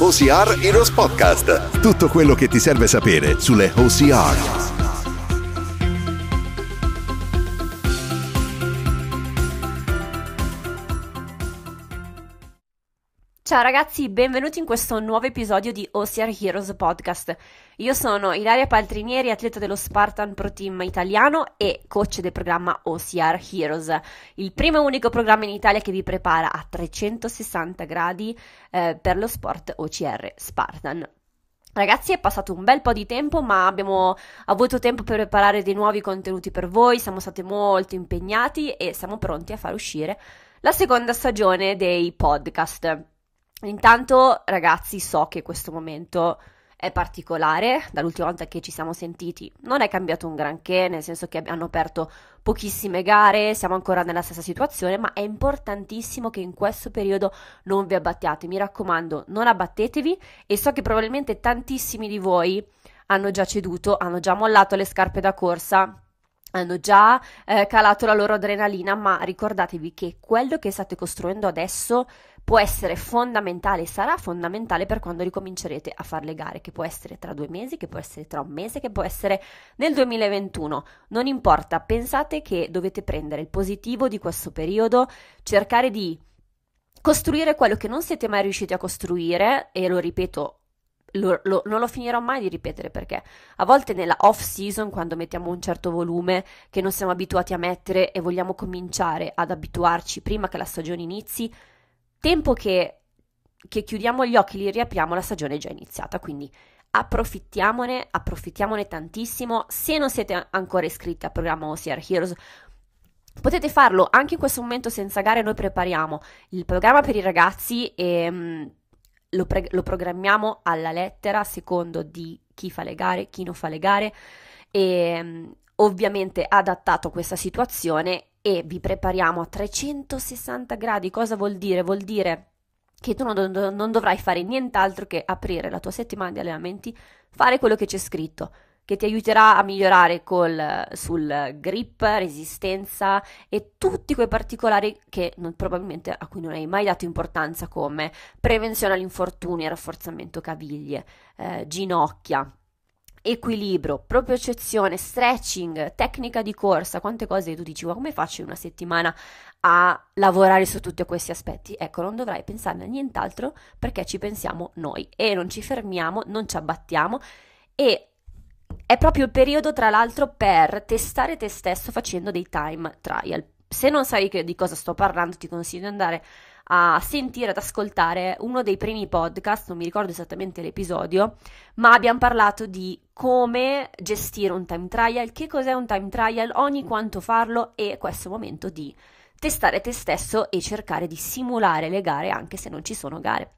OCR Heroes Podcast. Tutto quello che ti serve sapere sulle OCR. Ciao ragazzi, benvenuti in questo nuovo episodio di OCR Heroes Podcast. Io sono Ilaria Paltrinieri, atleta dello Spartan Pro Team italiano e coach del programma OCR Heroes, il primo e unico programma in Italia che vi prepara a 360 gradi eh, per lo sport OCR Spartan. Ragazzi, è passato un bel po' di tempo, ma abbiamo avuto tempo per preparare dei nuovi contenuti per voi, siamo stati molto impegnati e siamo pronti a far uscire la seconda stagione dei podcast. Intanto, ragazzi, so che questo momento è particolare, dall'ultima volta che ci siamo sentiti. Non è cambiato un granché, nel senso che hanno aperto pochissime gare, siamo ancora nella stessa situazione, ma è importantissimo che in questo periodo non vi abbattiate, mi raccomando, non abbattetevi e so che probabilmente tantissimi di voi hanno già ceduto, hanno già mollato le scarpe da corsa, hanno già eh, calato la loro adrenalina, ma ricordatevi che quello che state costruendo adesso può essere fondamentale, sarà fondamentale per quando ricomincerete a fare le gare, che può essere tra due mesi, che può essere tra un mese, che può essere nel 2021. Non importa, pensate che dovete prendere il positivo di questo periodo, cercare di costruire quello che non siete mai riusciti a costruire, e lo ripeto lo, lo, non lo finirò mai di ripetere perché a volte nella off season, quando mettiamo un certo volume che non siamo abituati a mettere e vogliamo cominciare ad abituarci prima che la stagione inizi, tempo che, che chiudiamo gli occhi, li riapriamo, la stagione è già iniziata. Quindi approfittiamone, approfittiamone tantissimo. Se non siete ancora iscritti al programma OCR Heroes, Potete farlo anche in questo momento senza gare, noi prepariamo il programma per i ragazzi e um, lo, pre- lo programmiamo alla lettera secondo di chi fa le gare, chi non fa le gare e um, ovviamente adattato a questa situazione e vi prepariamo a 360 gradi. Cosa vuol dire? Vuol dire che tu non, non, dovrai fare nient'altro che aprire la tua settimana di allenamenti, fare quello che c'è scritto, che ti aiuterà a migliorare col, sul grip, resistenza e tutti quei particolari che non, probabilmente a cui non hai mai dato importanza come prevenzione all'infortunio, rafforzamento caviglie, eh, ginocchia, equilibrio, propiocezione, stretching, tecnica di corsa, quante cose tu dici, ma come faccio in una settimana a lavorare su tutti questi aspetti? Ecco, non dovrai pensare a nient'altro perché ci pensiamo noi e non ci fermiamo, non ci abbattiamo e è proprio il periodo, tra l'altro, per testare te stesso facendo dei time trial. Se non sai di cosa sto parlando, ti consiglio di andare a sentire, ad ascoltare uno dei primi podcast, non mi ricordo esattamente l'episodio, ma abbiamo parlato di come gestire un time trial, che cos'è un time trial, ogni quanto farlo e questo momento di testare te stesso e cercare di simulare le gare anche se non ci sono gare.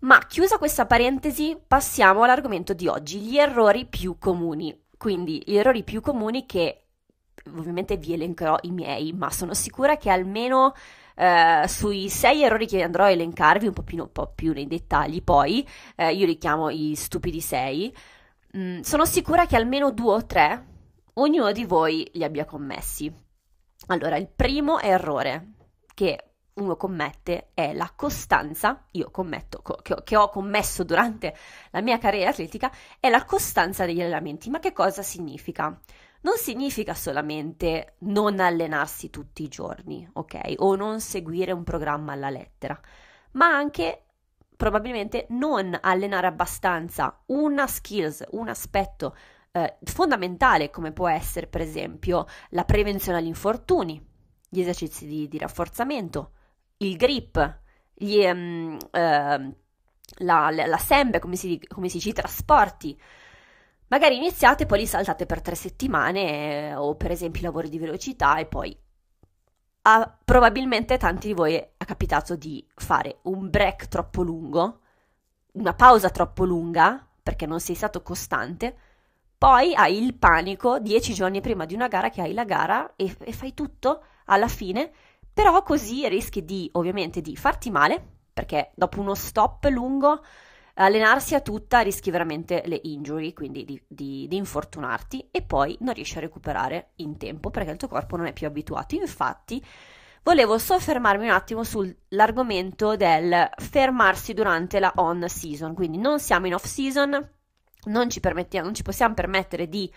Ma chiusa questa parentesi, passiamo all'argomento di oggi, gli errori più comuni. Quindi gli errori più comuni che ovviamente vi elencherò i miei, ma sono sicura che almeno eh, sui sei errori che andrò a elencarvi un po' più, un po più nei dettagli, poi eh, io li chiamo i stupidi sei, mm, sono sicura che almeno due o tre ognuno di voi li abbia commessi. Allora, il primo errore che uno commette è la costanza, io commetto, ho, che ho commesso durante la mia carriera atletica, è la costanza degli allenamenti. Ma che cosa significa? Non significa solamente non allenarsi tutti i giorni, ok? O non seguire un programma alla lettera, ma anche probabilmente non allenare abbastanza una skills, un aspetto eh, fondamentale come può essere per esempio la prevenzione agli infortuni, gli esercizi di, di rafforzamento, il grip, gli, um, uh, la, la, la sembe, come si, come si dice, i trasporti. Magari iniziate, poi li saltate per tre settimane, eh, o per esempio i lavori di velocità, e poi a, probabilmente a tanti di voi è capitato di fare un break troppo lungo, una pausa troppo lunga, perché non sei stato costante, poi hai il panico dieci giorni prima di una gara che hai la gara e, e fai tutto alla fine però così rischi di, ovviamente, di farti male, perché dopo uno stop lungo, allenarsi a tutta rischi veramente le injury, quindi di, di, di, infortunarti e poi non riesci a recuperare in tempo perché il tuo corpo non è più abituato. Infatti, volevo soffermarmi un attimo sull'argomento del fermarsi durante la on season, quindi non siamo in off season, non ci, non ci possiamo permettere di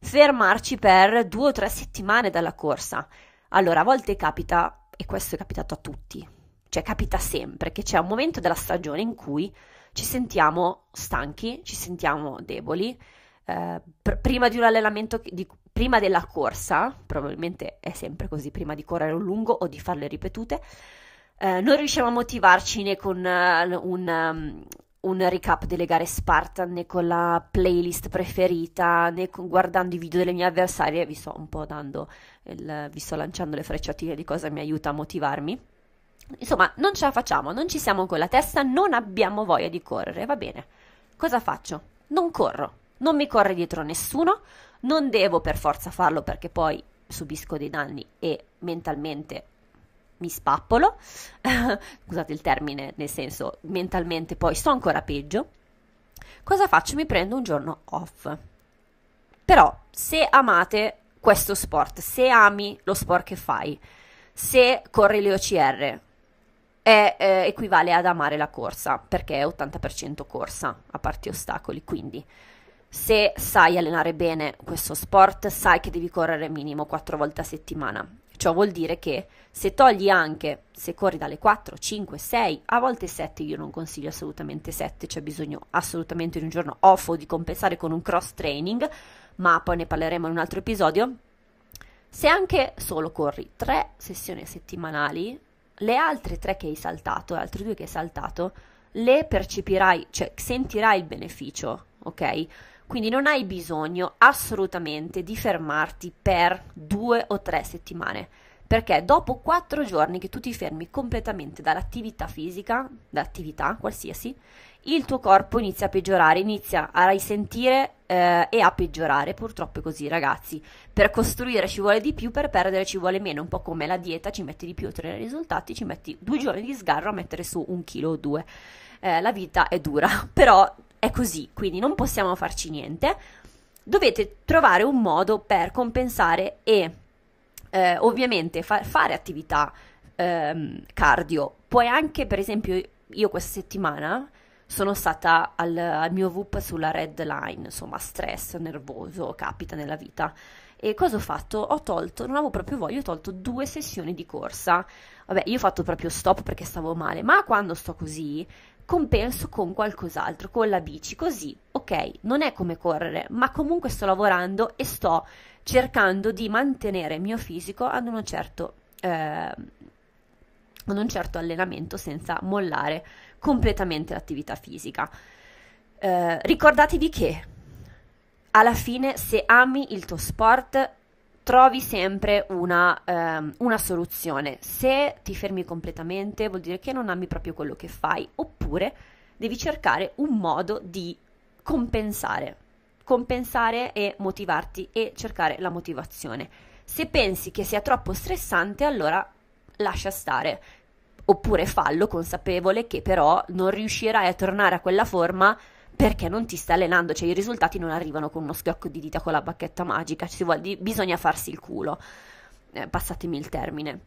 fermarci per due o tre settimane dalla corsa. Allora, a volte capita, e questo è capitato a tutti, cioè capita sempre che c'è un momento della stagione in cui ci sentiamo stanchi, ci sentiamo deboli, eh, pr- prima di un allenamento, di, prima della corsa, probabilmente è sempre così, prima di correre un lungo o di farle ripetute, eh, non riusciamo a motivarci né con uh, un, um, un, recap delle gare Spartan, né con la playlist preferita, né con, guardando i video delle mie avversarie, vi sto un po' dando, il, vi sto lanciando le frecciatine di cosa mi aiuta a motivarmi. Insomma, non ce la facciamo, non ci siamo con la testa, non abbiamo voglia di correre, va bene. Cosa faccio? Non corro non mi corre dietro nessuno, non devo per forza farlo perché poi subisco dei danni e mentalmente mi spappolo, scusate il termine, nel senso mentalmente poi sto ancora peggio. Cosa faccio? Mi prendo un giorno off. Però se amate questo sport, se ami lo sport che fai, se corri le OCR, è, eh, equivale ad amare la corsa, perché è 80% corsa, a parte ostacoli, quindi se sai allenare bene questo sport, sai che devi correre minimo 4 volte a settimana. Ciò vuol dire che se togli anche, se corri dalle 4, 5, 6, a volte 7, io non consiglio assolutamente 7, c'è bisogno assolutamente di un giorno off o di compensare con un cross training, ma poi ne parleremo in un altro episodio. Se anche solo corri 3 sessioni settimanali, le altre 3 che hai saltato, le altre 2 che hai saltato, le percepirai, cioè sentirai il beneficio, ok? Quindi non hai bisogno assolutamente di fermarti per due o tre settimane, perché dopo quattro giorni che tu ti fermi completamente dall'attività fisica, dall'attività qualsiasi, il tuo corpo inizia a peggiorare, inizia a risentire eh, e a peggiorare. Purtroppo è così, ragazzi. Per costruire ci vuole di più, per perdere ci vuole meno. Un po' come la dieta, ci metti di più a ottenere risultati, ci metti due giorni di sgarro a mettere su un chilo o due. Eh, la vita è dura, però è così, quindi non possiamo farci niente. Dovete trovare un modo per compensare e eh, ovviamente fa- fare attività ehm, cardio. Puoi anche, per esempio, io questa settimana sono stata al, al, mio VUP sulla red line, insomma, stress nervoso, capita nella vita. E cosa ho fatto? Ho tolto, non avevo proprio voglia, ho tolto due sessioni di corsa. Vabbè, io ho fatto proprio stop perché stavo male, ma quando sto così compenso con qualcos'altro, con la bici, così, ok, non è come correre, ma comunque sto lavorando e sto cercando di mantenere il mio fisico ad, certo, eh, ad un certo allenamento senza mollare completamente l'attività fisica. Eh, ricordatevi che alla fine se ami il tuo sport trovi sempre una, um, una, soluzione. Se ti fermi completamente vuol dire che non ami proprio quello che fai, oppure devi cercare un modo di compensare, compensare e motivarti e cercare la motivazione. Se pensi che sia troppo stressante, allora lascia stare. Oppure fallo consapevole che però non riuscirai a tornare a quella forma perché non ti stai allenando, cioè i risultati non arrivano con uno schiocco di dita con la bacchetta magica, vuole, bisogna farsi il culo, eh, passatemi il termine.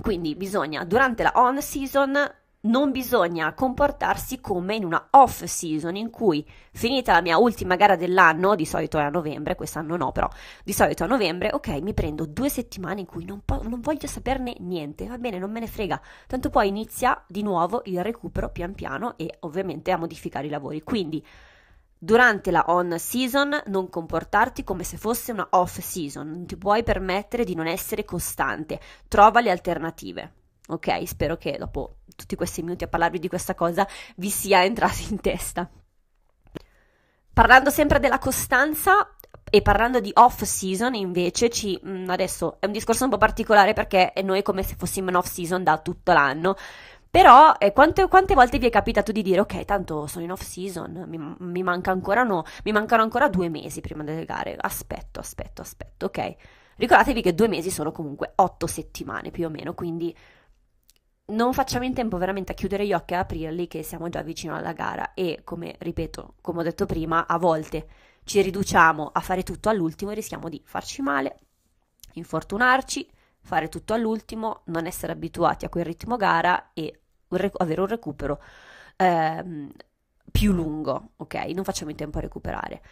Quindi bisogna, durante la on season, non bisogna comportarsi come in una off season in cui finita la mia ultima gara dell'anno, di solito è a novembre, quest'anno no però, di solito a novembre, ok, mi prendo due settimane in cui non, po- non voglio saperne niente, va bene, non me ne frega, tanto poi inizia di nuovo il recupero pian piano e ovviamente a modificare i lavori, quindi durante la on season non comportarti come se fosse una off season, non ti puoi permettere di non essere costante, trova le alternative. Ok, spero che dopo tutti questi minuti a parlarvi di questa cosa vi sia entrato in testa. Parlando sempre della costanza e parlando di off season, invece, ci, mm, adesso è un discorso un po' particolare perché noi come se fossimo in off season da tutto l'anno. Però eh, quante, quante, volte vi è capitato di dire ok, tanto sono in off season, mi, mi, manca ancora no, mi mancano ancora due mesi prima delle gare, aspetto, aspetto, aspetto, ok. Ricordatevi che due mesi sono comunque otto settimane più o meno, quindi non facciamo in tempo veramente a chiudere gli occhi e aprirli che siamo già vicino alla gara e come ripeto, come ho detto prima, a volte ci riduciamo a fare tutto all'ultimo e rischiamo di farci male, infortunarci, fare tutto all'ultimo, non essere abituati a quel ritmo gara e avere un recupero ehm, più lungo, ok? Non facciamo in tempo a recuperare.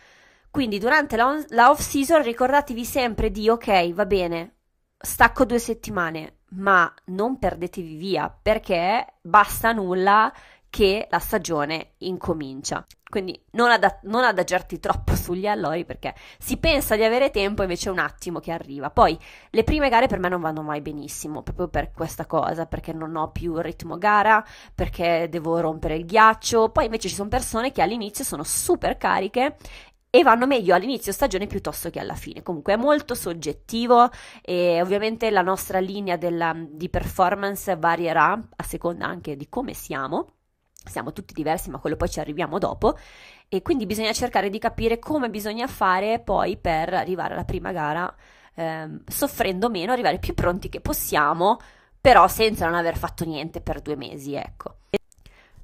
Quindi durante la, on- la off season ricordatevi sempre di ok, va bene, stacco due settimane, ma non perdetevi via perché basta nulla che la stagione incomincia. Quindi non, ad- non adagiarti troppo sugli allori perché si pensa di avere tempo, invece è un attimo che arriva. Poi le prime gare per me non vanno mai benissimo, proprio per questa cosa, perché non ho più ritmo gara, perché devo rompere il ghiaccio. Poi invece ci sono persone che all'inizio sono super cariche e vanno meglio all'inizio stagione piuttosto che alla fine. Comunque è molto soggettivo e ovviamente la nostra linea della, di performance varierà a seconda anche di come siamo siamo tutti diversi, ma quello poi ci arriviamo dopo. E quindi bisogna cercare di capire come bisogna fare poi per arrivare alla prima gara ehm, soffrendo meno, arrivare più pronti che possiamo, però senza non aver fatto niente per due mesi, ecco.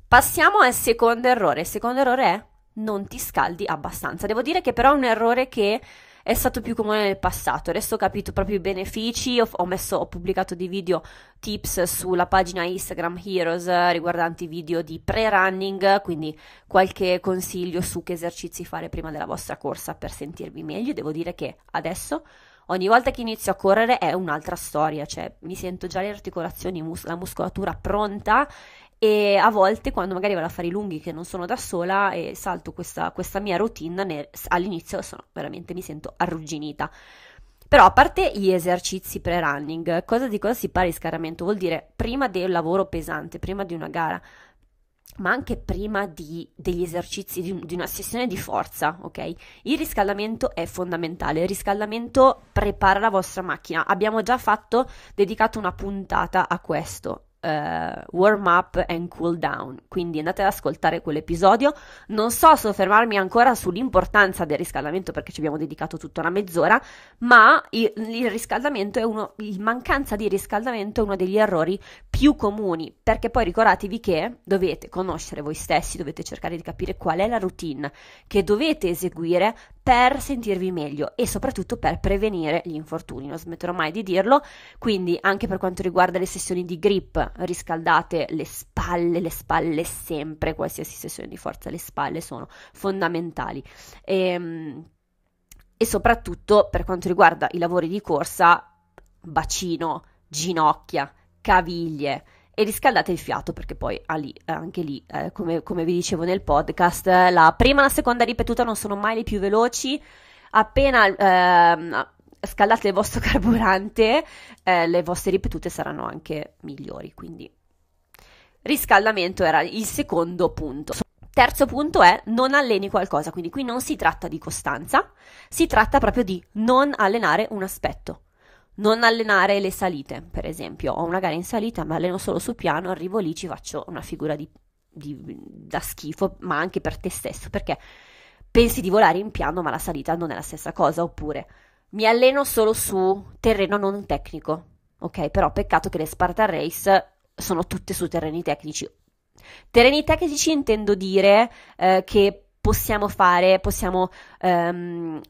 Passiamo al secondo errore. Il secondo errore è non ti scaldi abbastanza. Devo dire che però è un errore che è stato più comune nel passato. Adesso ho capito proprio i benefici, ho, messo, ho pubblicato dei video tips sulla pagina Instagram Heroes riguardanti video di pre-running, quindi qualche consiglio su che esercizi fare prima della vostra corsa per sentirvi meglio. Devo dire che adesso ogni volta che inizio a correre è un'altra storia, cioè mi sento già le articolazioni, mus- la muscolatura pronta e a volte quando magari vado a fare i lunghi che non sono da sola e salto questa, questa mia routine ne, all'inizio sono veramente mi sento arrugginita però a parte gli esercizi pre-running cosa di cosa si parla di scarramento vuol dire prima del lavoro pesante prima di una gara ma anche prima di, degli esercizi di, di, una sessione di forza, ok? Il riscaldamento è fondamentale, il riscaldamento prepara la vostra macchina. Abbiamo già fatto, dedicato una puntata a questo uh, warm up and cool down. Quindi andate ad ascoltare quell'episodio. Non so soffermarmi ancora sull'importanza del riscaldamento perché ci abbiamo dedicato tutta una mezz'ora, ma il, il riscaldamento è uno, il mancanza di riscaldamento è uno degli errori più comuni perché poi ricordatevi che dovete conoscere voi stessi, dovete cercare di capire qual è la routine che dovete eseguire per sentirvi meglio e soprattutto per prevenire gli infortuni. Non smetterò mai di dirlo. Quindi, anche per quanto riguarda le sessioni di grip, riscaldate le spalle, le spalle sempre, qualsiasi sessione di forza, le spalle sono fondamentali. E, ehm, e soprattutto per quanto riguarda i lavori di corsa, bacino, ginocchia, caviglie e riscaldate il fiato perché poi ah, lì, eh, anche lì, eh, come, come, vi dicevo nel podcast, la prima e la seconda ripetuta non sono mai le più veloci. Appena eh, scaldate il vostro carburante, eh, le vostre ripetute saranno anche migliori. Quindi riscaldamento era il secondo punto. Terzo punto è non alleni qualcosa, quindi qui non si tratta di costanza, si tratta proprio di non allenare un aspetto non allenare le salite, per esempio. Ho una gara in salita, ma alleno solo sul piano, arrivo lì, ci faccio una figura di, di, da schifo, ma anche per te stesso, perché pensi di volare in piano, ma la salita non è la stessa cosa. Oppure mi alleno solo su terreno non tecnico, ok? Però peccato che le Spartan Race sono tutte su terreni tecnici. Terreni tecnici intendo dire eh, che possiamo fare, possiamo, ehm,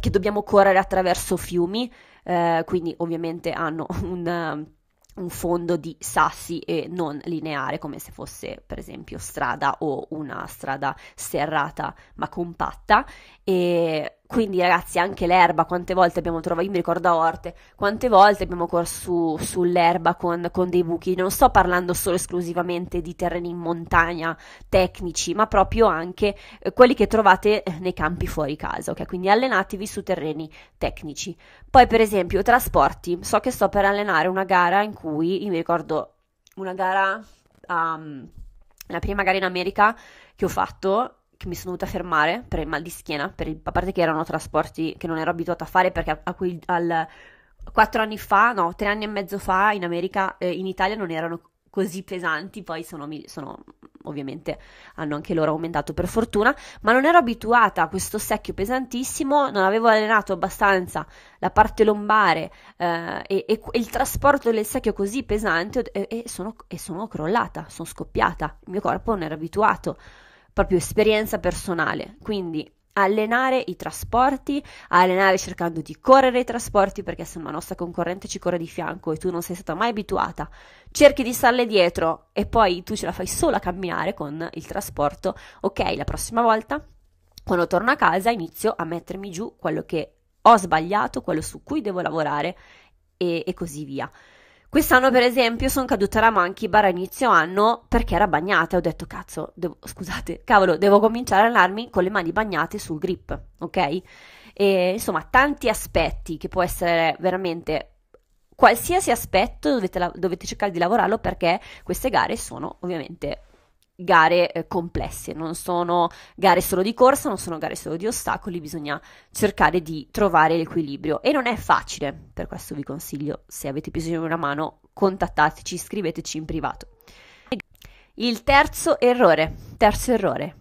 che dobbiamo correre attraverso fiumi, eh, quindi ovviamente hanno un, un fondo di sassi e non lineare come se fosse per esempio strada o una strada serrata ma compatta. E quindi ragazzi anche l'erba, quante volte abbiamo trovato, io mi ricordo a Orte, quante volte abbiamo corso su, sull'erba con, con, dei buchi, non sto parlando solo esclusivamente di terreni in montagna tecnici, ma proprio anche eh, quelli che trovate eh, nei campi fuori casa, ok? Quindi allenatevi su terreni tecnici. Poi per esempio trasporti, so che sto per allenare una gara in cui, io mi ricordo una gara, um, la prima gara in America che ho fatto, che mi sono dovuta fermare per il mal di schiena, il, a parte che erano trasporti che non ero abituata a fare perché a, a quei, al, quattro anni fa, no, tre anni e mezzo fa in America, eh, in Italia non erano così pesanti, poi sono, sono, ovviamente hanno anche loro aumentato per fortuna, ma non ero abituata a questo secchio pesantissimo, non avevo allenato abbastanza la parte lombare eh, e, e, e, il trasporto del secchio così pesante e, e, sono, e sono crollata, sono scoppiata, il mio corpo non era abituato proprio esperienza personale. Quindi allenare i trasporti, allenare cercando di correre i trasporti perché se una nostra concorrente ci corre di fianco e tu non sei stata mai abituata, cerchi di starle dietro e poi tu ce la fai solo a camminare con il trasporto, ok, la prossima volta quando torno a casa inizio a mettermi giù quello che ho sbagliato, quello su cui devo lavorare e, e così via. Quest'anno, per esempio, sono caduta la Monkey Bar a inizio anno perché era bagnata. Ho detto, cazzo, devo, scusate, cavolo, devo cominciare a allenarmi con le mani bagnate sul grip, ok? E insomma, tanti aspetti che può essere veramente qualsiasi aspetto dovete, dovete cercare di lavorarlo perché queste gare sono ovviamente gare eh, complesse, non sono gare solo di corsa, non sono gare solo di ostacoli, bisogna cercare di trovare l'equilibrio e non è facile, per questo vi consiglio, se avete bisogno di una mano, contattateci, scriveteci in privato. Il terzo errore, terzo errore,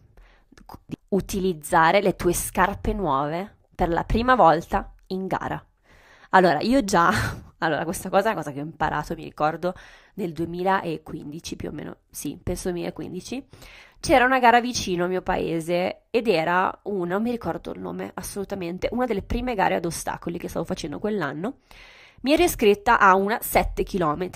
utilizzare le tue scarpe nuove per la prima volta in gara. Allora, io già, allora questa cosa è una cosa che ho imparato, mi ricordo, nel 2015 più o meno, sì, penso 2015, c'era una gara vicino al mio paese ed era una, non mi ricordo il nome assolutamente, una delle prime gare ad ostacoli che stavo facendo quell'anno. Mi ero iscritta a una 7 km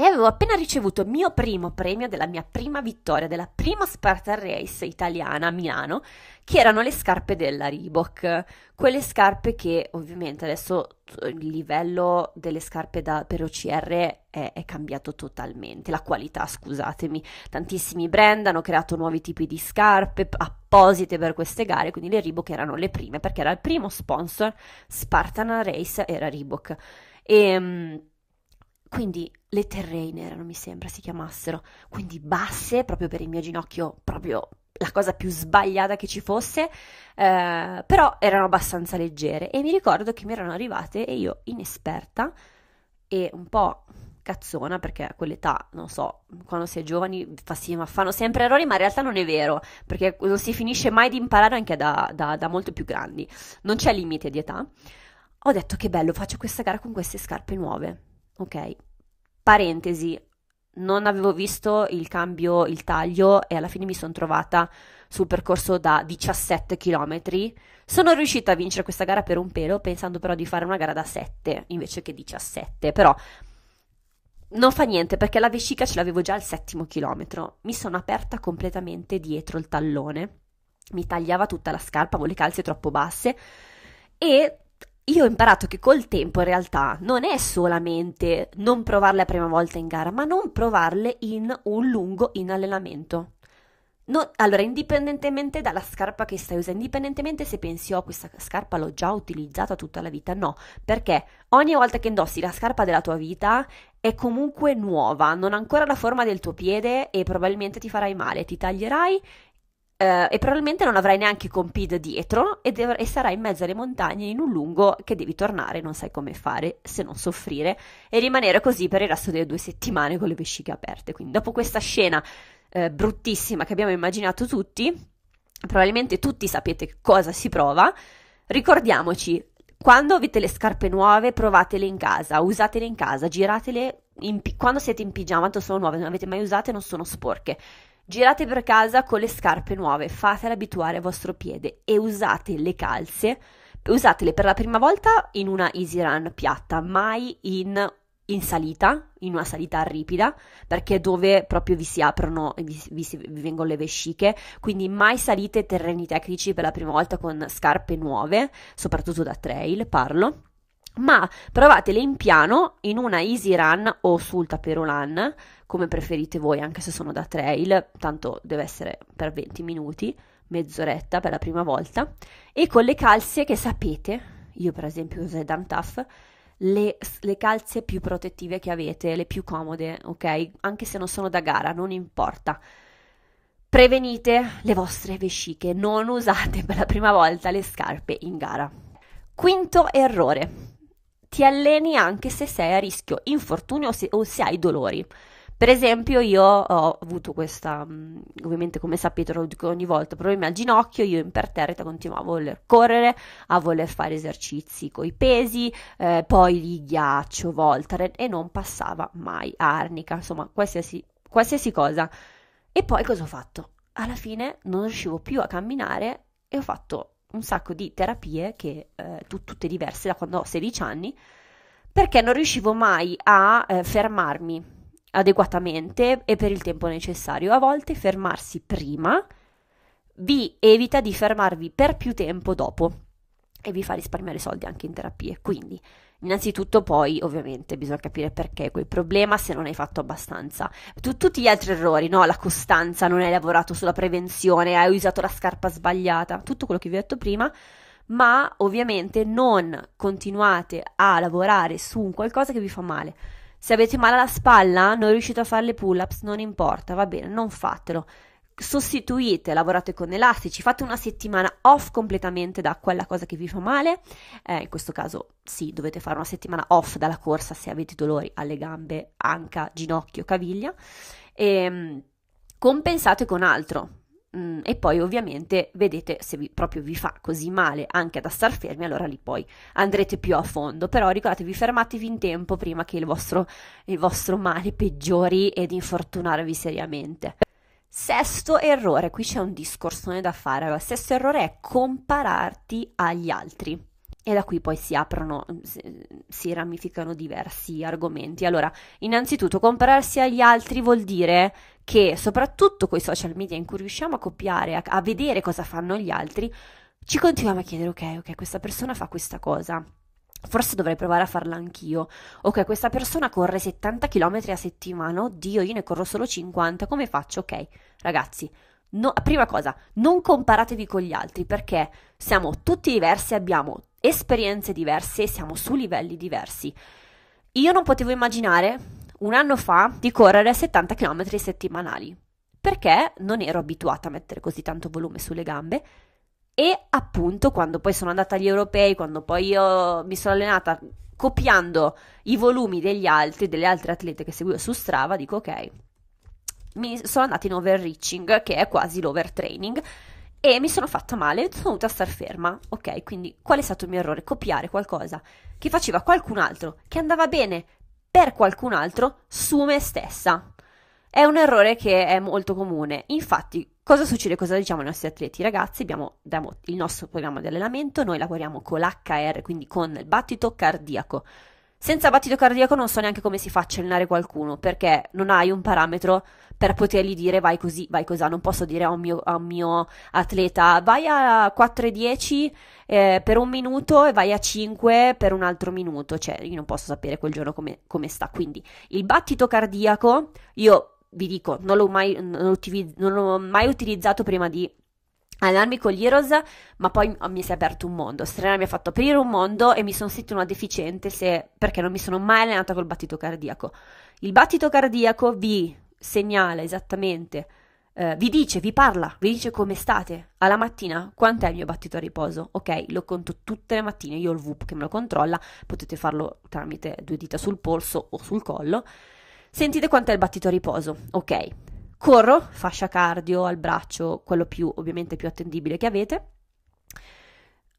e avevo appena ricevuto il mio primo premio della mia prima vittoria, della prima Spartan Race italiana a Milano, che erano le scarpe della Reebok. Quelle scarpe che ovviamente adesso il livello delle scarpe da, per OCR è, è cambiato totalmente, la qualità, scusatemi. Tantissimi brand hanno creato nuovi tipi di scarpe apposite per queste gare, quindi le Reebok erano le prime perché era il primo sponsor Spartan Race, era Reebok. E ehm, quindi le terrain erano, mi sembra si chiamassero, quindi basse proprio per il mio ginocchio, proprio la cosa più sbagliata che ci fosse, eh, però erano abbastanza leggere. E mi ricordo che mi erano arrivate e io inesperta e un po' cazzona perché a quell'età, non so, quando si è giovani fa sì, fanno sempre errori, ma in realtà non è vero, perché non si finisce mai di imparare anche da, da, da molto più grandi, non c'è limite di età. Ho detto che bello, faccio questa gara con queste scarpe nuove Ok, parentesi, non avevo visto il cambio, il taglio e alla fine mi sono trovata sul percorso da 17 km. Sono riuscita a vincere questa gara per un pelo, pensando però di fare una gara da 7 invece che 17, però non fa niente perché la vescica ce l'avevo già al settimo chilometro. Mi sono aperta completamente dietro il tallone, mi tagliava tutta la scarpa, avevo le calze troppo basse e io ho imparato che col tempo in realtà non è solamente non provarle la prima volta in gara, ma non provarle in un lungo in allenamento. No, allora, indipendentemente dalla scarpa che stai usando, indipendentemente se pensi, oh, questa scarpa l'ho già utilizzata tutta la vita, no, perché ogni volta che indossi la scarpa della tua vita è comunque nuova, non ha ancora la forma del tuo piede e probabilmente ti farai male, ti taglierai Uh, e probabilmente non avrai neanche compid dietro e, dev- e, sarai in mezzo alle montagne in un lungo che devi tornare, non sai come fare se non soffrire e rimanere così per il resto delle due settimane con le vesciche aperte. Quindi dopo questa scena uh, bruttissima che abbiamo immaginato tutti, probabilmente tutti sapete cosa si prova, ricordiamoci, quando avete le scarpe nuove provatele in casa, usatele in casa, giratele in quando siete in pigiama, tanto sono nuove, non avete mai usate, non sono sporche Girate per casa con le scarpe nuove, fatele abituare al vostro piede e usate le calze, usatele per la prima volta in una easy run piatta, mai in, in salita, in una salita ripida, perché è dove proprio vi si aprono vi, vi, vi vengono le vesciche, quindi mai salite terreni tecnici per la prima volta con scarpe nuove, soprattutto da trail parlo ma provatele in piano in una easy run o sul taperolan, come preferite voi, anche se sono da trail, tanto deve essere per 20 minuti, mezz'oretta per la prima volta, e con le calze che sapete, io per esempio uso Dan Tough, le, le, calze più protettive che avete, le più comode, ok? Anche se non sono da gara, non importa. Prevenite le vostre vesciche, non usate per la prima volta le scarpe in gara. Quinto errore ti alleni anche se sei a rischio infortunio o se, o se hai dolori. Per esempio, io ho avuto questa, mm, ovviamente come sapete lo dico ogni volta, problemi al ginocchio, io imperterrita continuavo a voler correre, a voler fare esercizi con i pesi, eh, poi li ghiaccio, voltare e non passava mai arnica, insomma qualsiasi, qualsiasi cosa. E poi cosa ho fatto? Alla fine non riuscivo più a camminare e ho fatto un sacco di terapie, che, eh, t- tutte diverse da quando ho 16 anni, perché non riuscivo mai a eh, fermarmi adeguatamente e per il tempo necessario. A volte fermarsi prima vi evita di fermarvi per più tempo dopo e vi fa risparmiare soldi anche in terapie. Quindi, innanzitutto, poi ovviamente bisogna capire perché quel problema se non hai fatto abbastanza. Tu, tutti gli altri errori, no? La costanza, non hai lavorato sulla prevenzione, hai usato la scarpa sbagliata, tutto quello che vi ho detto prima. Ma ovviamente non continuate a lavorare su un qualcosa che vi fa male. Se avete male alla spalla, non riuscite a fare le pull-ups, non importa, va bene, non fatelo sostituite, lavorate con elastici, fate una settimana off completamente da quella cosa che vi fa male, eh, in questo caso sì, dovete fare una settimana off dalla corsa se avete dolori alle gambe, anca, ginocchio, caviglia, e ehm, compensate con altro. Mm, e poi ovviamente vedete se vi, proprio vi fa così male anche da star fermi, allora lì poi andrete più a fondo. Però ricordatevi, fermatevi in tempo prima che il vostro, il vostro male peggiori ed infortunarvi seriamente. Sesto errore, qui c'è un discorsone da fare. Allora, sesto errore è compararti agli altri. E da qui poi si aprono, si ramificano diversi argomenti. Allora, innanzitutto, compararsi agli altri vuol dire che, soprattutto con i social media in cui riusciamo a copiare, a, a vedere cosa fanno gli altri, ci continuiamo a chiedere, ok, ok, questa persona fa questa cosa Forse dovrei provare a farla anch'io. Ok, questa persona corre 70 km a settimana. Oddio, io ne corro solo 50. Come faccio? Ok, ragazzi, no, prima cosa, non comparatevi con gli altri perché siamo tutti diversi, abbiamo esperienze diverse siamo su livelli diversi. Io non potevo immaginare un anno fa di correre 70 km settimanali perché non ero abituata a mettere così tanto volume sulle gambe e appunto quando poi sono andata agli europei, quando poi io mi sono allenata copiando i volumi degli altri, delle altre atlete che seguivo su Strava, dico ok, mi sono andata in overreaching, che è quasi l'overtraining, e mi sono fatta male, sono dovuta star ferma. Ok, quindi qual è stato il mio errore? Copiare qualcosa che faceva qualcun altro, che andava bene per qualcun altro su me stessa. È un errore che è molto comune. Infatti, Cosa succede? Cosa diciamo ai nostri atleti? Ragazzi, abbiamo, abbiamo il nostro programma di allenamento, noi lavoriamo con l'HR, quindi con il battito cardiaco. Senza battito cardiaco non so neanche come si faccia allenare qualcuno, perché non hai un parametro per potergli dire vai così, vai così. Non posso dire a un mio, a un mio atleta vai a 4,10 eh, per un minuto e vai a 5 per un altro minuto. Cioè, io non posso sapere quel giorno come, come sta. Quindi il battito cardiaco, io vi dico, non l'ho mai, non utilizz- non l'ho mai utilizzato prima di allenarmi con gli Heroes, ma poi mi si è aperto un mondo. Serena mi ha fatto aprire un mondo e mi sono sentita una deficiente se, perché non mi sono mai allenata col battito cardiaco. Il battito cardiaco vi segnala esattamente, eh, vi dice, vi parla, vi dice come state alla mattina, quant'è il mio battito a riposo. Ok, lo conto tutte le mattine, io ho il VUP che me lo controlla, potete farlo tramite due dita sul polso o sul collo Sentite quanto è il battito a riposo. Ok. Corro, fascia cardio al braccio, quello più ovviamente più attendibile che avete.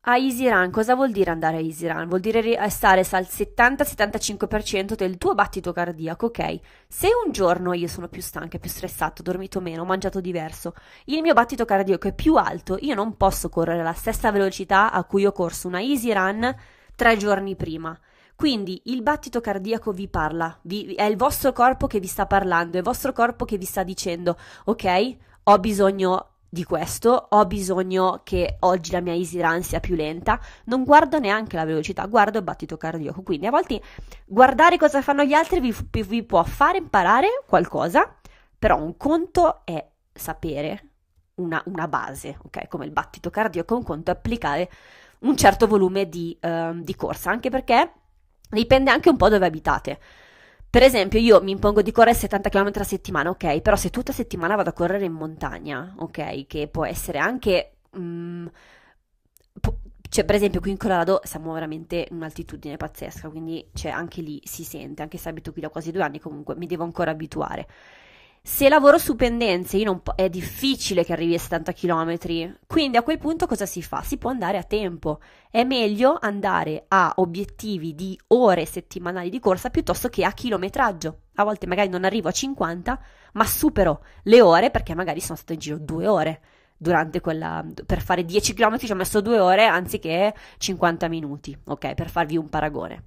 A easy run, cosa vuol dire andare a easy run? Vuol dire stare al 70-75% del tuo battito cardiaco, ok? Se un giorno io sono più stanca, più stressato, ho dormito meno, ho mangiato diverso, il mio battito cardiaco è più alto, io non posso correre alla stessa velocità a cui ho corso una easy run tre giorni prima. Quindi il battito cardiaco vi parla, vi, è il vostro corpo che vi sta parlando, è il vostro corpo che vi sta dicendo, ok, ho bisogno di questo, ho bisogno che oggi la mia run sia più lenta, non guardo neanche la velocità, guardo il battito cardiaco. Quindi a volte guardare cosa fanno gli altri vi, vi può fare imparare qualcosa, però un conto è sapere una, una, base, ok? Come il battito cardiaco, un conto è applicare un certo volume di, uh, di corsa, anche perché Dipende anche un po' dove abitate. Per esempio, io mi impongo di correre 70 km a settimana, ok, però se tutta settimana vado a correre in montagna, ok, che può essere anche... Mm, po- cioè, per esempio, qui in Colorado siamo veramente in un'altitudine pazzesca, quindi cioè, anche lì si sente, anche se abito qui da quasi due anni, comunque mi devo ancora abituare. Se lavoro su pendenze, po- è difficile che arrivi a 70 km, quindi a quel punto cosa si fa? Si può andare a tempo. È meglio andare a obiettivi di ore settimanali di corsa piuttosto che a chilometraggio. A volte magari non arrivo a 50, ma supero le ore perché magari sono stato in giro due ore. durante quella per fare 10 km ci ho messo due ore anziché 50 minuti, ok? Per farvi un paragone.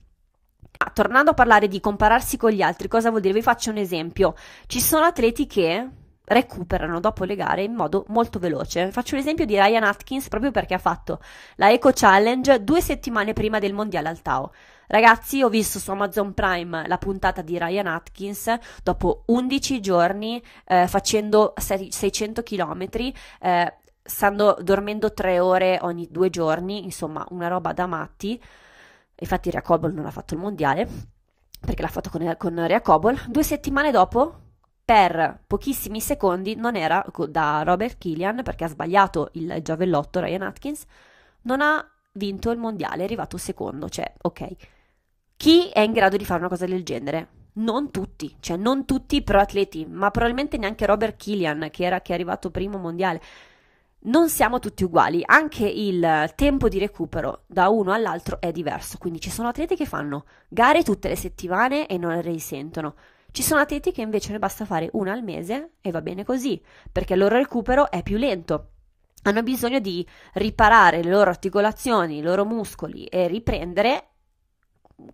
Ah, tornando a parlare di compararsi con gli altri, cosa vuol dire? Vi faccio un esempio. Ci sono atleti che recuperano dopo le gare in modo molto veloce. Faccio un esempio di Ryan Atkins proprio perché ha fatto la Eco Challenge due settimane prima del mondiale al Tao. Ragazzi, ho visto su Amazon Prime la puntata di Ryan Atkins dopo 11 giorni eh, facendo 600 km. Eh, stando dormendo 3 ore ogni due giorni, insomma, una roba da matti. Infatti, Rea Cobol non ha fatto il mondiale perché l'ha fatto con, con Rea. Due settimane dopo per pochissimi secondi non era da Robert Killian perché ha sbagliato il giavellotto Ryan Atkins, non ha vinto il mondiale, è arrivato secondo, cioè ok. Chi è in grado di fare una cosa del genere? Non tutti, cioè non tutti i pro atleti, ma probabilmente neanche Robert Killian che, era, che è arrivato primo mondiale. Non siamo tutti uguali, anche il tempo di recupero da uno all'altro è diverso, quindi ci sono atleti che fanno gare tutte le settimane e non le risentono. Ci sono atleti che invece ne basta fare una al mese e va bene così, perché il loro recupero è più lento. Hanno bisogno di riparare le loro articolazioni, i loro muscoli e riprendere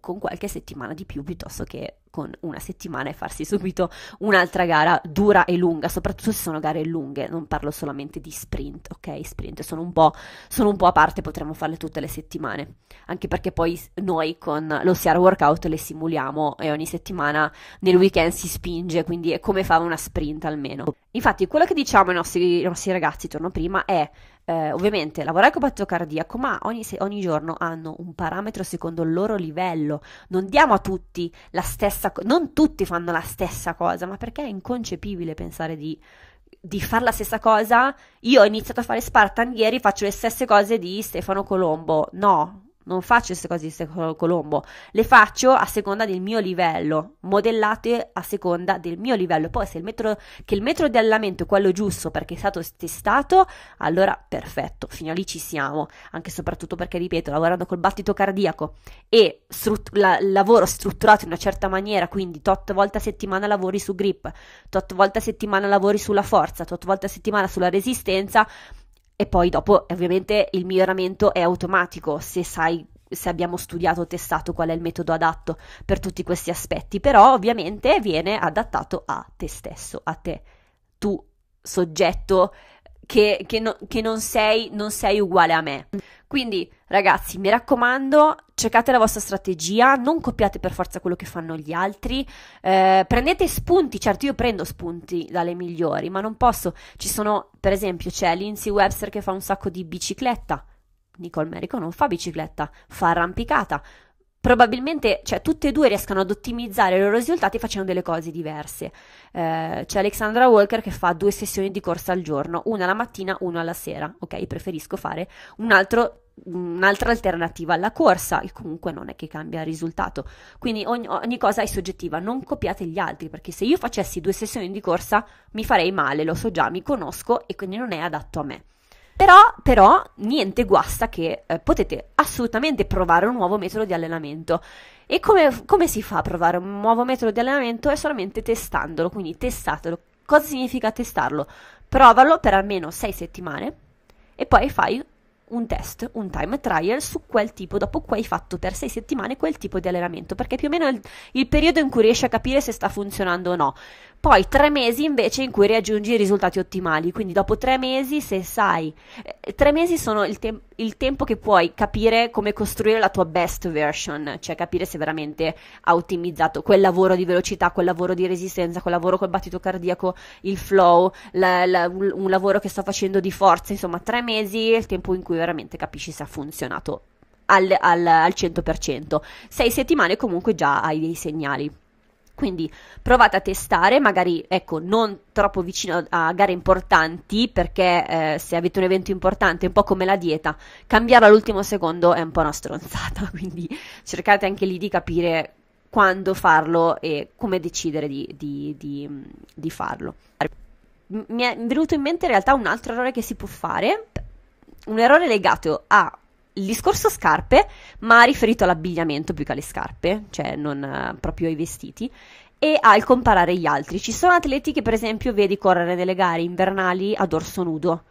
con qualche settimana di più piuttosto che con una settimana e farsi subito un'altra gara dura e lunga, soprattutto se sono gare lunghe, non parlo solamente di sprint, ok? Sprint sono un po', sono un po a parte, potremmo farle tutte le settimane, anche perché poi noi con lo CR Workout le simuliamo e ogni settimana nel weekend si spinge, quindi è come fare una sprint almeno. Infatti quello che diciamo ai nostri, ai nostri ragazzi, torno prima, è eh, ovviamente lavorare con battito cardiaco, ma ogni, ogni, giorno hanno un parametro secondo il loro livello. Non diamo a tutti la stessa cosa, non tutti fanno la stessa cosa, ma perché è inconcepibile pensare di, di fare la stessa cosa? Io ho iniziato a fare Spartan ieri, faccio le stesse cose di Stefano Colombo. No, non faccio queste cose di secolo Colombo, le faccio a seconda del mio livello, modellate a seconda del mio livello. Poi se il metro, che il metro di allenamento è quello giusto perché è stato testato, allora perfetto, fino a lì ci siamo, anche e soprattutto perché, ripeto, lavorando col battito cardiaco e strut- la, lavoro strutturato in una certa maniera, quindi tot volte a settimana lavori su grip, tot volte a settimana lavori sulla forza, tot volte a settimana sulla resistenza, e poi dopo, ovviamente, il miglioramento è automatico se sai se abbiamo studiato o testato qual è il metodo adatto per tutti questi aspetti, però ovviamente viene adattato a te stesso, a te, tu soggetto che, che, no, che non, sei, non sei uguale a me. Quindi, ragazzi, mi raccomando, cercate la vostra strategia, non copiate per forza quello che fanno gli altri, eh, prendete spunti, certo io prendo spunti dalle migliori, ma non posso. Ci sono, per esempio, c'è Lindsay Webster che fa un sacco di bicicletta. Nicole Merico non fa bicicletta, fa arrampicata probabilmente, cioè, tutte e due riescano ad ottimizzare i loro risultati facendo delle cose diverse. Eh, c'è Alexandra Walker che fa due sessioni di corsa al giorno, una la mattina, una alla sera. Ok, preferisco fare un altro un'altra alternativa alla corsa e comunque non è che cambia il risultato quindi ogni, ogni, cosa è soggettiva non copiate gli altri perché se io facessi due sessioni di corsa mi farei male lo so già mi conosco e quindi non è adatto a me però, però niente guasta che eh, potete assolutamente provare un nuovo metodo di allenamento. E come, come si fa a provare un nuovo metodo di allenamento? È solamente testandolo, quindi testatelo. Cosa significa testarlo? Provalo per almeno 6 settimane e poi fai un test, un time trial su quel tipo, dopo cui hai fatto per 6 settimane quel tipo di allenamento, perché più o meno il, il periodo in cui riesci a capire se sta funzionando o no. Poi tre mesi invece in cui raggiungi i risultati ottimali, quindi dopo tre mesi se sai, eh, tre mesi sono il, te- il, tempo che puoi capire come costruire la tua best version, cioè capire se veramente ha ottimizzato quel lavoro di velocità, quel lavoro di resistenza, quel lavoro col battito cardiaco, il flow, la, la, un lavoro che sto facendo di forza, insomma tre mesi è il tempo in cui veramente capisci se ha funzionato al, al, al 100%. Sei settimane comunque già hai dei segnali. Quindi provate a testare, magari ecco, non troppo vicino a gare importanti, perché eh, se avete un evento importante, un po' come la dieta, cambiarlo all'ultimo secondo è un po' una stronzata. Quindi cercate anche lì di capire quando farlo e come decidere di, di, di, di farlo. Mi è venuto in mente in realtà un altro errore che si può fare, un errore legato a il discorso scarpe, ma riferito all'abbigliamento più che alle scarpe, cioè non uh, proprio ai vestiti, e al comparare gli altri. Ci sono atleti che per esempio vedi correre delle gare invernali a dorso nudo.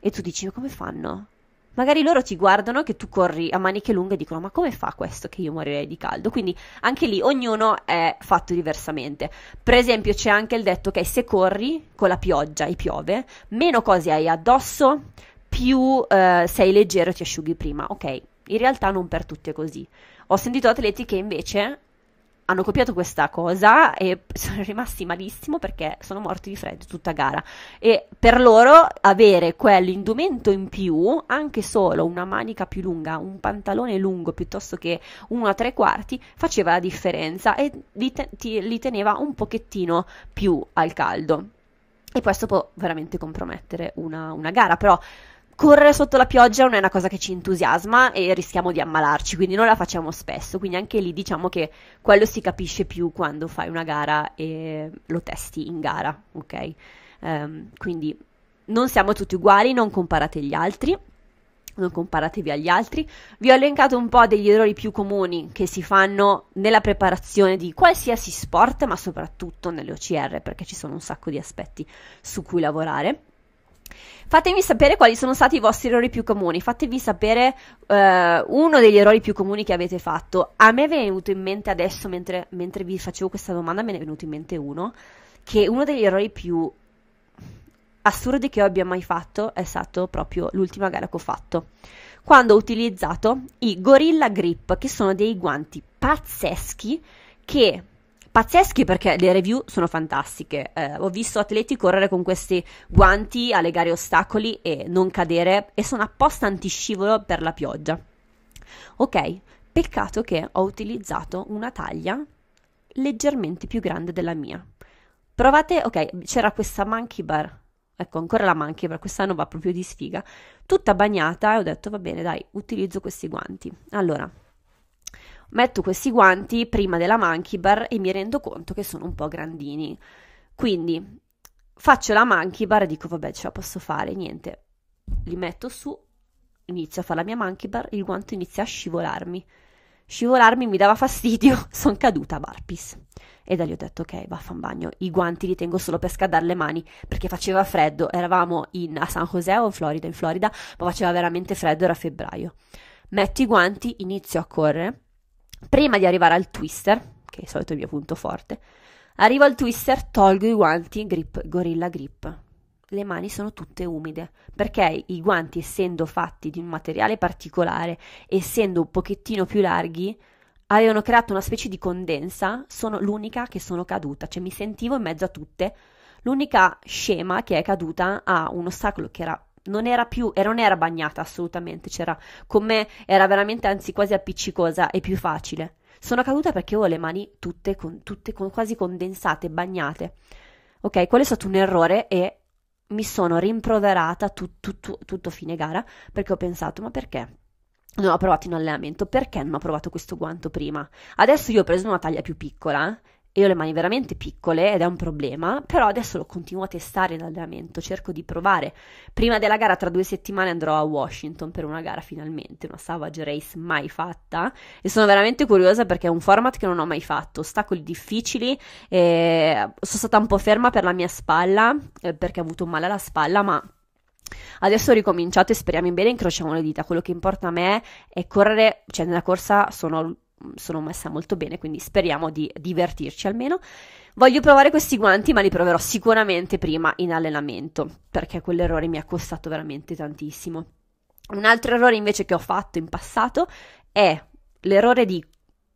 E tu dici, ma come fanno? Magari loro ti guardano che tu corri a maniche lunghe e dicono: Ma come fa questo che io morirei di caldo? Quindi anche lì ognuno è fatto diversamente. Per esempio, c'è anche il detto che se corri con la pioggia e piove, meno cose hai addosso, più eh, sei leggero e ti asciughi prima. Ok, in realtà non per tutti è così. Ho sentito atleti che invece hanno copiato questa cosa e sono rimasti malissimo perché sono morti di freddo tutta gara. E per loro avere quell'indumento in più, anche solo una manica più lunga, un pantalone lungo piuttosto che uno a tre quarti, faceva la differenza e li, te- ti- li teneva un pochettino più al caldo. E questo può veramente compromettere una, una gara, però correre sotto la pioggia non è una cosa che ci entusiasma e rischiamo di ammalarci, quindi non la facciamo spesso. Quindi anche lì diciamo che quello si capisce più quando fai una gara e lo testi in gara, ok? Um, quindi non siamo tutti uguali, non comparate gli altri. Non comparatevi agli altri. Vi ho elencato un po' degli errori più comuni che si fanno nella preparazione di qualsiasi sport, ma soprattutto nelle OCR, perché ci sono un sacco di aspetti su cui lavorare. Fatemi sapere quali sono stati i vostri errori più comuni. Fatemi sapere uh, uno degli errori più comuni che avete fatto. A me è venuto in mente adesso, mentre, mentre vi facevo questa domanda, me ne è venuto in mente uno. Che uno degli errori più assurdi che io abbia mai fatto è stato proprio l'ultima gara che ho fatto. Quando ho utilizzato i Gorilla Grip, che sono dei guanti pazzeschi che pazzeschi perché le review sono fantastiche. Eh, ho visto atleti correre con questi guanti alle gare ostacoli e non cadere e sono apposta antiscivolo per la pioggia. Ok, peccato che ho utilizzato una taglia leggermente più grande della mia. Provate, ok, c'era questa monkey bar. Ecco, ancora la monkey bar, quest'anno va proprio di sfiga. Tutta bagnata e ho detto, va bene, dai, utilizzo questi guanti. Allora, metto questi guanti prima della monkey bar e mi rendo conto che sono un po' grandini. Quindi faccio la monkey bar e dico vabbè ce la posso fare, niente. Li metto su, inizio a fare la mia monkey bar, il guanto inizia a scivolarmi. Scivolarmi mi dava fastidio, sono caduta a Barpis. E da lì ho detto ok, vaffan bagno, i guanti li tengo solo per scaldare le mani, perché faceva freddo, eravamo in, a San José o in Florida, in Florida, ma faceva veramente freddo, era febbraio. Metto i guanti, inizio a correre, Prima di arrivare al twister, che è di solito il mio punto forte, arrivo al twister, tolgo i guanti grip, Gorilla Grip. Le mani sono tutte umide, perché i guanti, essendo fatti di un materiale particolare, essendo un pochettino più larghi, avevano creato una specie di condensa, sono l'unica che sono caduta, cioè mi sentivo in mezzo a tutte. L'unica scema che è caduta ha un ostacolo che era non era più, e non era bagnata assolutamente, c'era, con me era veramente anzi quasi appiccicosa e più facile. Sono caduta perché avevo le mani tutte, con, tutte con, quasi condensate, bagnate. Ok, quello è stato un errore e mi sono rimproverata tu, tu, tu, tutto fine gara perché ho pensato, ma perché? Non ho provato in allenamento, perché non ho provato questo guanto prima? Adesso io ho preso una taglia più piccola, io ho le mani veramente piccole ed è un problema, però adesso lo continuo a testare in allenamento, cerco di provare. Prima della gara, tra due settimane, andrò a Washington per una gara finalmente, una Savage Race mai fatta e sono veramente curiosa perché è un format che non ho mai fatto, ostacoli difficili, e sono stata un po' ferma per la mia spalla eh, perché ho avuto un male alla spalla, ma Adesso ho ricominciato e speriamo in bene, incrociamo le dita. Quello che importa a me è correre, cioè nella corsa sono sono messa molto bene, quindi speriamo di divertirci almeno. Voglio provare questi guanti, ma li proverò sicuramente prima in allenamento, perché quell'errore mi ha costato veramente tantissimo. Un altro errore invece che ho fatto in passato è l'errore di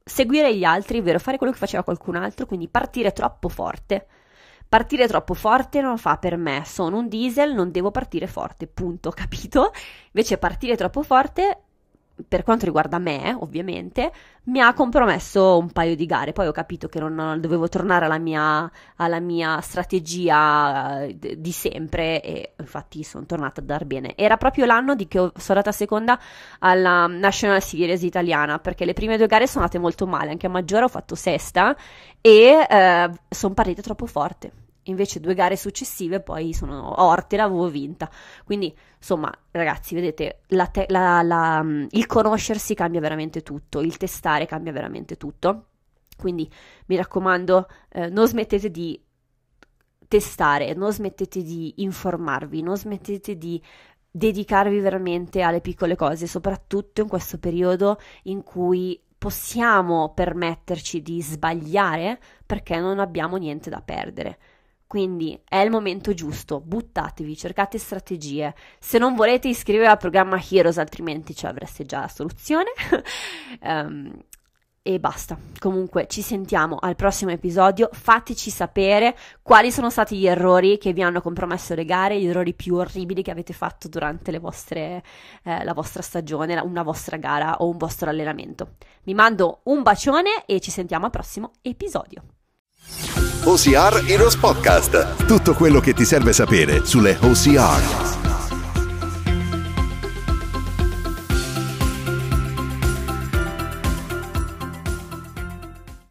seguire gli altri, ovvero fare quello che faceva qualcun altro, quindi partire troppo forte. Partire troppo forte non fa per me, sono un diesel, non devo partire forte, punto, capito? Invece partire troppo forte per quanto riguarda me, ovviamente, mi ha compromesso un paio di gare. Poi ho capito che non dovevo tornare alla mia, alla mia strategia eh, di sempre e infatti sono tornata a dar bene. Era proprio l'anno di che sono andata seconda alla National Series italiana perché le prime due gare sono andate molto male. Anche a Maggiore ho fatto sesta e eh, sono partita troppo forte invece due gare successive poi sono Orte l'avevo vinta. Quindi, insomma, ragazzi, vedete, la te- la, la, il conoscersi cambia veramente tutto, il testare cambia veramente tutto. Quindi, mi raccomando, eh, non smettete di testare, non smettete di informarvi, non smettete di dedicarvi veramente alle piccole cose, soprattutto in questo periodo in cui possiamo permetterci di sbagliare perché non abbiamo niente da perdere. Quindi è il momento giusto, buttatevi, cercate strategie. Se non volete iscrivervi al programma Heroes, altrimenti cioè, avreste già la soluzione. um, e basta. Comunque ci sentiamo al prossimo episodio. Fateci sapere quali sono stati gli errori che vi hanno compromesso le gare, gli errori più orribili che avete fatto durante vostre, eh, la vostra stagione, una vostra gara o un vostro allenamento. Vi mando un bacione e ci sentiamo al prossimo episodio. OCR Heroes Podcast. Tutto quello che ti serve sapere sulle OCR.